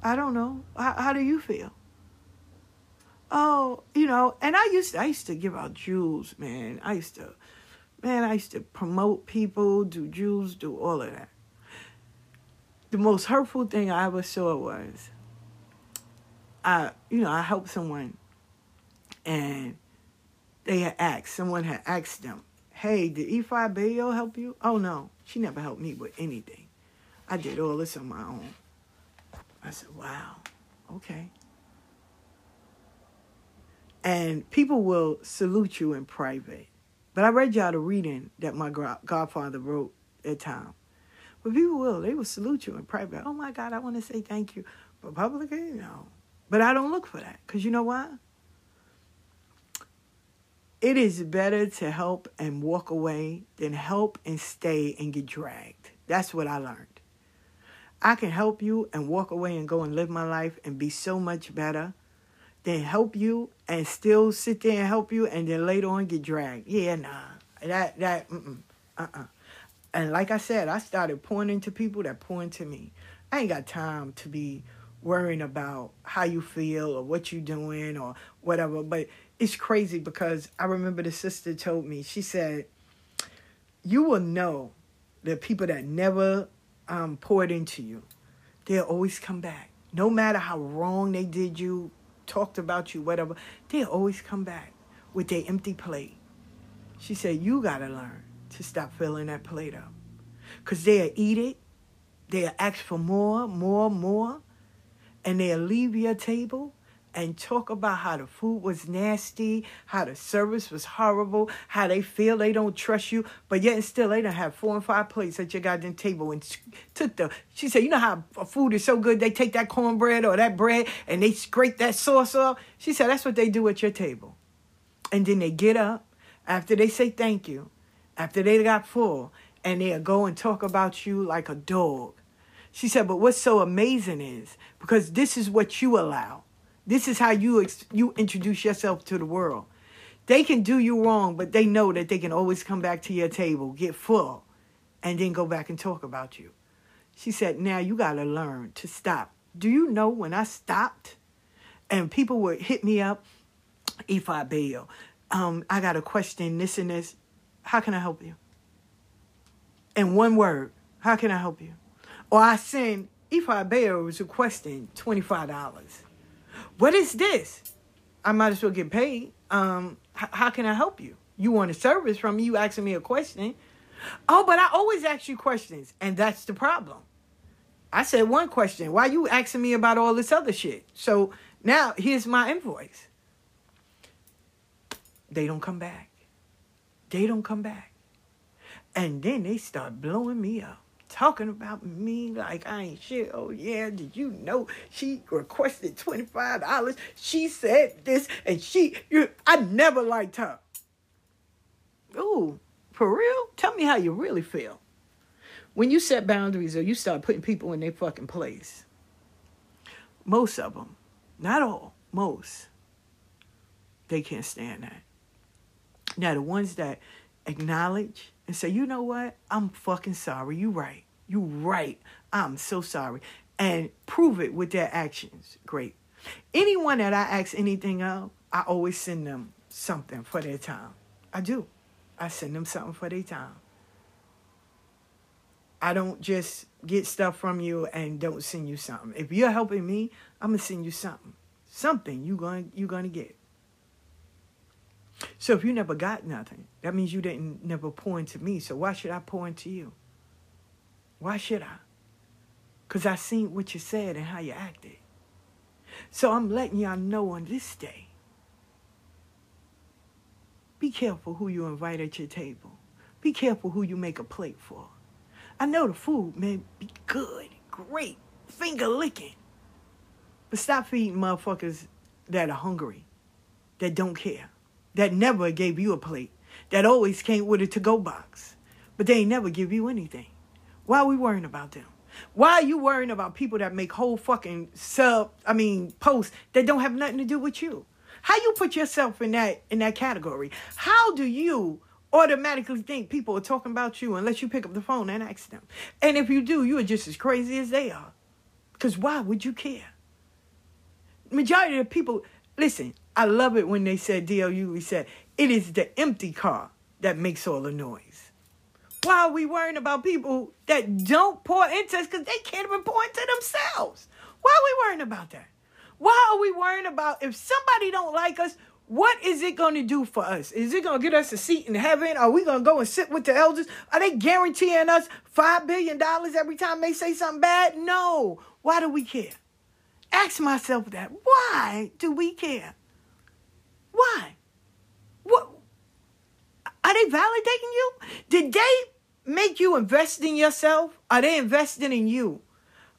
I don't know. How, how do you feel? Oh, you know, and I used to, I used to give out jewels, man. I used to, man, I used to promote people, do jewels, do all of that. The most hurtful thing I ever saw was, I, you know, I helped someone, and they had asked, someone had asked them, hey, did Efi Bayo help you? Oh, no, she never helped me with anything. I did all this on my own. I said, wow, okay. And people will salute you in private. But I read y'all the reading that my godfather wrote at time. But people will, they will salute you in private. Oh my God, I want to say thank you. But publicly, no. But I don't look for that. Because you know why? It is better to help and walk away than help and stay and get dragged. That's what I learned. I can help you and walk away and go and live my life and be so much better than help you and still sit there and help you and then later on get dragged. Yeah, nah. That, that, mm-mm, uh-uh. And like I said, I started pouring into people that pour into me. I ain't got time to be worrying about how you feel or what you doing or whatever. But it's crazy because I remember the sister told me, she said, you will know the people that never um, poured into you, they'll always come back. No matter how wrong they did you, talked about you, whatever, they'll always come back with their empty plate. She said, you got to learn to stop filling that plate up. Because they'll eat it, they'll ask for more, more, more, and they'll leave your table and talk about how the food was nasty, how the service was horrible, how they feel they don't trust you, but yet and still they don't have four and five plates at your goddamn table and took the. She said, you know how food is so good, they take that cornbread or that bread and they scrape that sauce off. She said that's what they do at your table, and then they get up after they say thank you, after they got full, and they'll go and talk about you like a dog. She said, but what's so amazing is because this is what you allow. This is how you you introduce yourself to the world. They can do you wrong, but they know that they can always come back to your table, get full, and then go back and talk about you. She said, now you got to learn to stop. Do you know when I stopped and people would hit me up, Efi Bayo, um, I got a question, this and this. How can I help you? In one word, how can I help you? Or I send Efi Bayo was requesting $25. What is this? I might as well get paid. Um, h- how can I help you? You want a service from me? You asking me a question? Oh, but I always ask you questions, and that's the problem. I said one question. Why you asking me about all this other shit? So now here's my invoice. They don't come back. They don't come back. And then they start blowing me up, talking about me like I ain't shit. Oh yeah, did you know she requested twenty five dollars? She said this, and she, you, I never liked her. Ooh, for real? Tell me how you really feel. When you set boundaries or you start putting people in their fucking place, most of them, not all, most, they can't stand that. Now, the ones that acknowledge and say, you know what? I'm fucking sorry. You right. You right. I'm so sorry. And prove it with their actions. Great. Anyone that I ask anything of, I always send them something for their time. I do. I send them something for their time. I don't just get stuff from you and don't send you something. If you're helping me, I'm gonna send you something. Something you going you gonna get. So if you never got nothing, that means you didn't never pour into me. So why should I pour into you? Why should I? Because I seen what you said and how you acted. So I'm letting y'all know on this day. Be careful who you invite at your table. Be careful who you make a plate for. I know the food may be good, great, finger licking. But stop feeding motherfuckers that are hungry, that don't care, that never gave you a plate, that always came with a to-go box, but they never give you anything. Why are we worrying about them? Why are you worrying about people that make whole fucking sub, I mean, posts that don't have nothing to do with you? How you put yourself in that in that category? How do you automatically think people are talking about you unless you pick up the phone and ask them? And if you do, you are just as crazy as they are. Because why would you care? Majority of people, listen, I love it when they said, D.L. Hughley said, it is the empty car that makes all the noise. Why are we worrying about people that don't pour into us because they can't even pour into themselves? Why are we worrying about that? Why are we worrying about if somebody don't like us, what is it going to do for us? Is it going to get us a seat in heaven? Are we going to go and sit with the elders? Are they guaranteeing us $5 billion every time they say something bad? No. Why do we care? Ask myself that. Why do we care? Why? What? Are they validating you? Did they make you invest in yourself? Are they investing in you?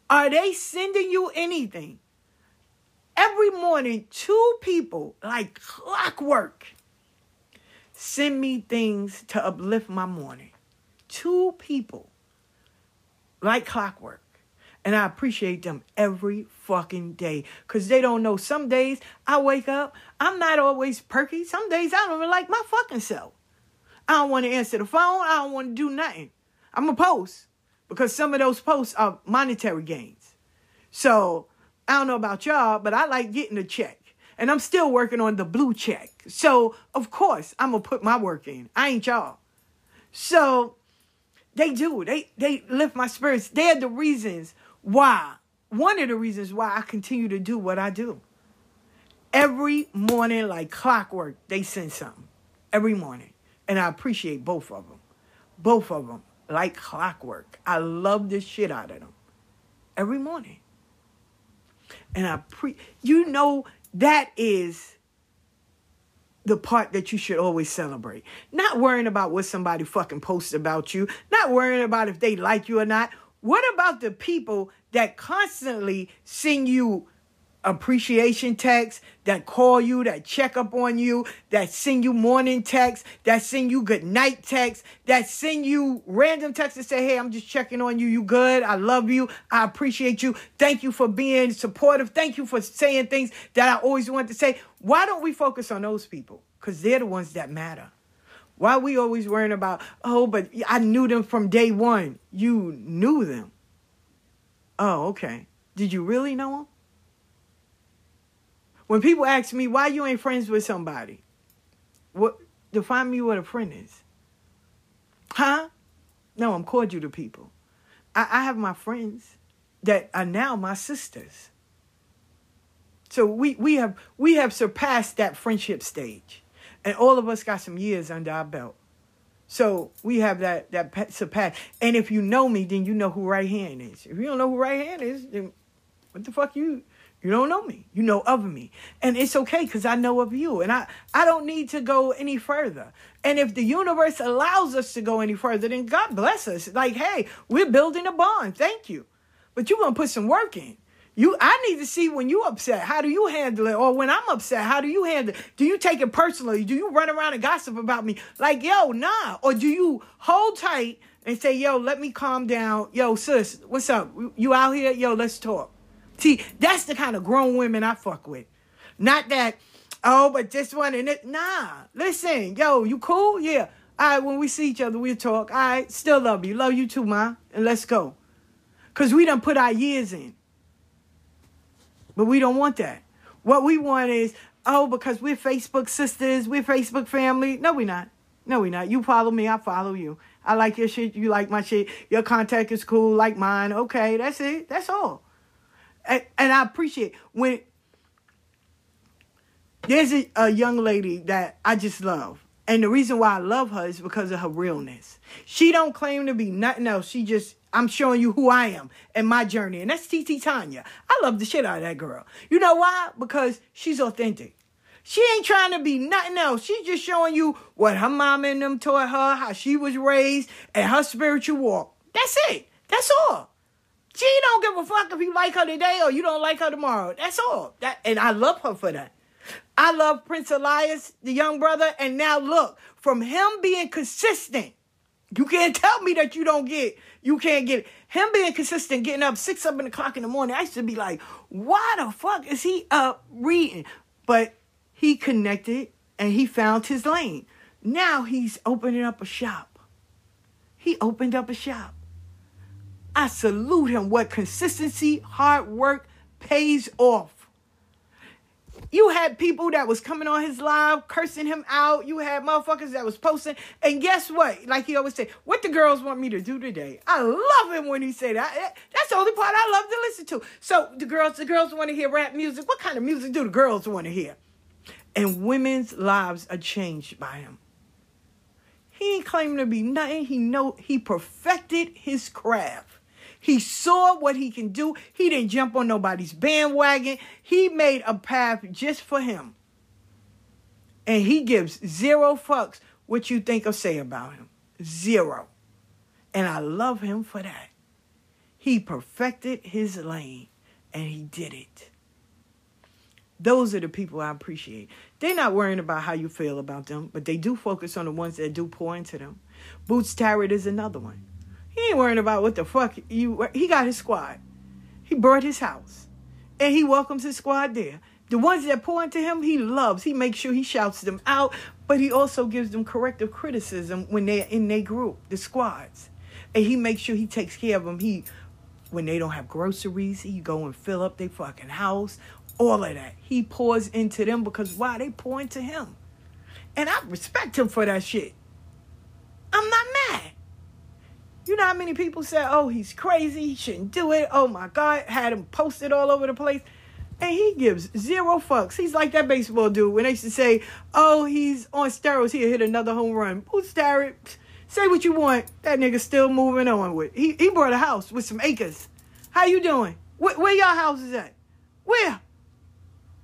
Are they sending you anything? Every morning, two people, like clockwork, send me things to uplift my morning. Two people, like clockwork. And I appreciate them every fucking day. Because they don't know. Some days I wake up, I'm not always perky. Some days I don't even like my fucking self. I don't want to answer the phone. I don't want to do nothing. I'm a post because some of those posts are monetary gains. So I don't know about y'all, but I like getting a check. And I'm still working on the blue check. So of course I'm gonna put my work in. I ain't y'all. So they do. They they lift my spirits. They're the reasons why. One of the reasons why I continue to do what I do. Every morning, like clockwork, they send something. Every morning. And I appreciate both of them. Both of them, like clockwork. I love the shit out of them. Every morning. And I pre you know that is the part that you should always celebrate. Not worrying about what somebody fucking posts about you, not worrying about if they like you or not. What about the people that constantly send you appreciation texts, that call you, that check up on you, that send you morning texts, that send you good night texts, that send you random texts that say, hey, I'm just checking on you. You good? I love you. I appreciate you. Thank you for being supportive. Thank you for saying things that I always wanted to say. Why don't we focus on those people? Because they're the ones that matter. Why we always worrying about, oh, but I knew them from day one. You knew them. Oh, okay. Did you really know them? When people ask me why you ain't friends with somebody, what define me what a friend is? Huh? No, I'm cordial to people. I, I have my friends that are now my sisters. So we we have we have surpassed that friendship stage, and all of us got some years under our belt. So we have that that pe- surpass. And if you know me, then you know who right hand is. If you don't know who right hand is, then what the fuck you you don't know me. You know of me. And it's okay because I know of you. And I, I don't need to go any further. And if the universe allows us to go any further, then God bless us. Like, hey, we're building a bond. Thank you. But you're gonna put some work in. You I need to see when you upset, how do you handle it? Or when I'm upset, how do you handle it? Do you take it personally? Do you run around and gossip about me? Like, yo, nah. Or do you hold tight and say, yo, let me calm down. Yo, sis, what's up? You out here? Yo, let's talk. See, that's the kind of grown women I fuck with. Not that, oh, but this one and it. Nah, listen, yo, you cool? Yeah. All right, when we see each other, we'll talk. All right, still love you. Love you too, ma. And let's go. Because we done put our years in. But we don't want that. What we want is, oh, because we're Facebook sisters, we're Facebook family. No, we're not. No, we're not. You follow me, I follow you. I like your shit, you like my shit. Your contact is cool, like mine. Okay, that's it. That's all. And, and I appreciate when there's a, a young lady that I just love. And the reason why I love her is because of her realness. She don't claim to be nothing else. She just I'm showing you who I am and my journey. And that's TT Tanya. I love the shit out of that girl. You know why? Because she's authentic. She ain't trying to be nothing else. She's just showing you what her mom and them taught her, how she was raised, and her spiritual walk. That's it. That's all. She don't give a fuck if you like her today or you don't like her tomorrow. That's all. That and I love her for that. I love Prince Elias, the young brother, and now look, from him being consistent, you can't tell me that you don't get, you can't get it. Him being consistent, getting up six, seven o'clock in the morning, I used to be like, why the fuck is he up reading? But he connected and he found his lane. Now he's opening up a shop. He opened up a shop. I salute him. What consistency, hard work pays off. You had people that was coming on his live cursing him out. You had motherfuckers that was posting. And guess what? Like he always say, what the girls want me to do today. I love him when he say that. That's the only part I love to listen to. So the girls, the girls want to hear rap music. What kind of music do the girls want to hear? And women's lives are changed by him. He ain't claiming to be nothing. He know he perfected his craft. He saw what he can do. He didn't jump on nobody's bandwagon. He made a path just for him. And he gives zero fucks what you think or say about him. Zero. And I love him for that. He perfected his lane and he did it. Those are the people I appreciate. They're not worrying about how you feel about them, but they do focus on the ones that do pour into them. Boots Tarrant is another one. He ain't worrying about what the fuck you. He got his squad. He brought his house, and he welcomes his squad there. The ones that pour into him, he loves. He makes sure he shouts them out, but he also gives them corrective criticism when they're in their group, the squads, and he makes sure he takes care of them. He, when they don't have groceries, he go and fill up their fucking house. All of that, he pours into them because why they pour into him, and I respect him for that shit. I'm not mad. You know how many people said, oh, he's crazy, he shouldn't do it. Oh my God, had him posted all over the place. And he gives zero fucks. He's like that baseball dude when they used to say, oh, he's on steroids, he'll hit another home run. Who's Starrett? Say what you want. That nigga still moving on with. He he bought a house with some acres. How you doing? Where, where y'all houses at? Where?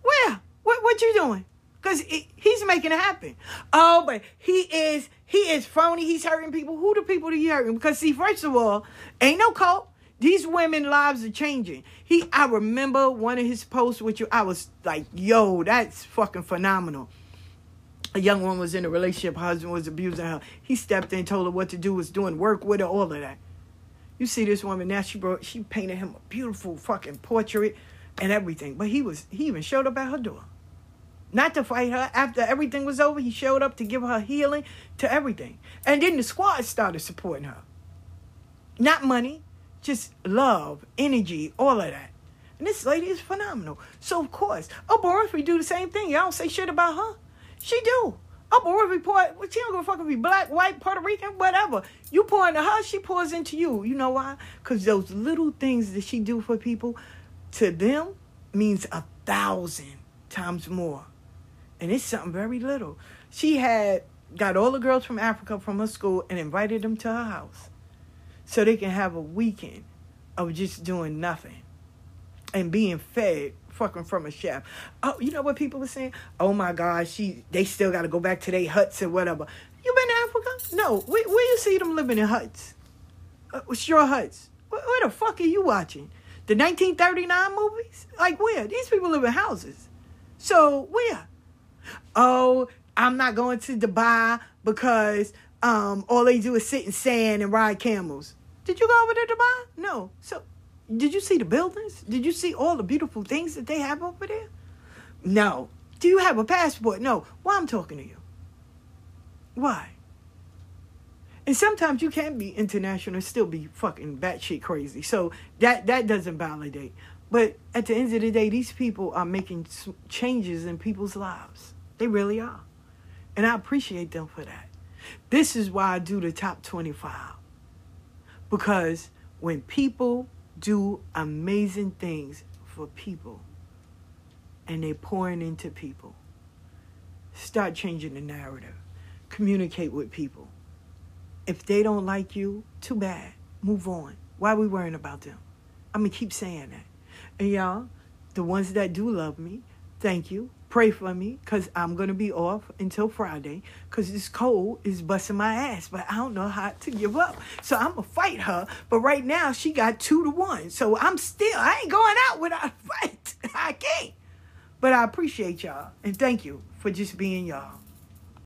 Where? What what you doing? Cause he's making it happen. Oh, but he is he is phony. He's hurting people. Who the people that he hurting? Because see, first of all, ain't no cult. These women lives are changing. He, I remember one of his posts with you. I was like, yo, that's fucking phenomenal. A young woman was in a relationship. Her Husband was abusing her. He stepped in, told her what to do, was doing work with her, all of that. You see this woman now. She brought, she painted him a beautiful fucking portrait and everything. But he was, he even showed up at her door not to fight her. After everything was over, he showed up to give her healing to everything. And then the squad started supporting her. Not money, just love, energy, all of that. And this lady is phenomenal. So of course, Oprah Winfrey do the same thing. Y'all don't say shit about her. She do. Oprah Winfrey pour, she don't give a fuck if you black, white, Puerto Rican, whatever. You pour into her, she pours into you. You know why? Because those little things that she do for people, to them, means a thousand times more and it's something very little. She had got all the girls from Africa from her school and invited them to her house so they can have a weekend of just doing nothing and being fed fucking from a chef. Oh, you know what people are saying? Oh my God, she they still got to go back to their huts and whatever. You been to Africa? No. Where, where you see them living in huts? Uh, straw huts. Where, where the fuck are you watching? The 1939 movies? Like where? These people live in houses. So where? Oh, I'm not going to Dubai because um, all they do is sit in sand and ride camels. Did you go over to Dubai? No. So, did you see the buildings? Did you see all the beautiful things that they have over there? No. Do you have a passport? No. Why I'm talking to you? Why? And sometimes you can't be international and still be fucking batshit crazy. So that that doesn't validate. But at the end of the day, these people are making changes in people's lives. They really are. And I appreciate them for that. This is why I do the top 25. Because when people do amazing things for people and they're pouring into people, start changing the narrative. Communicate with people. If they don't like you, too bad. Move on. Why are we worrying about them? I'm gonna keep saying that. And y'all, the ones that do love me, thank you. Pray for me because I'm going to be off until Friday because this cold is busting my ass. But I don't know how to give up. So I'm going to fight her. But right now, she got two to one. So I'm still, I ain't going out without a fight. I can't. But I appreciate y'all. And thank you for just being y'all.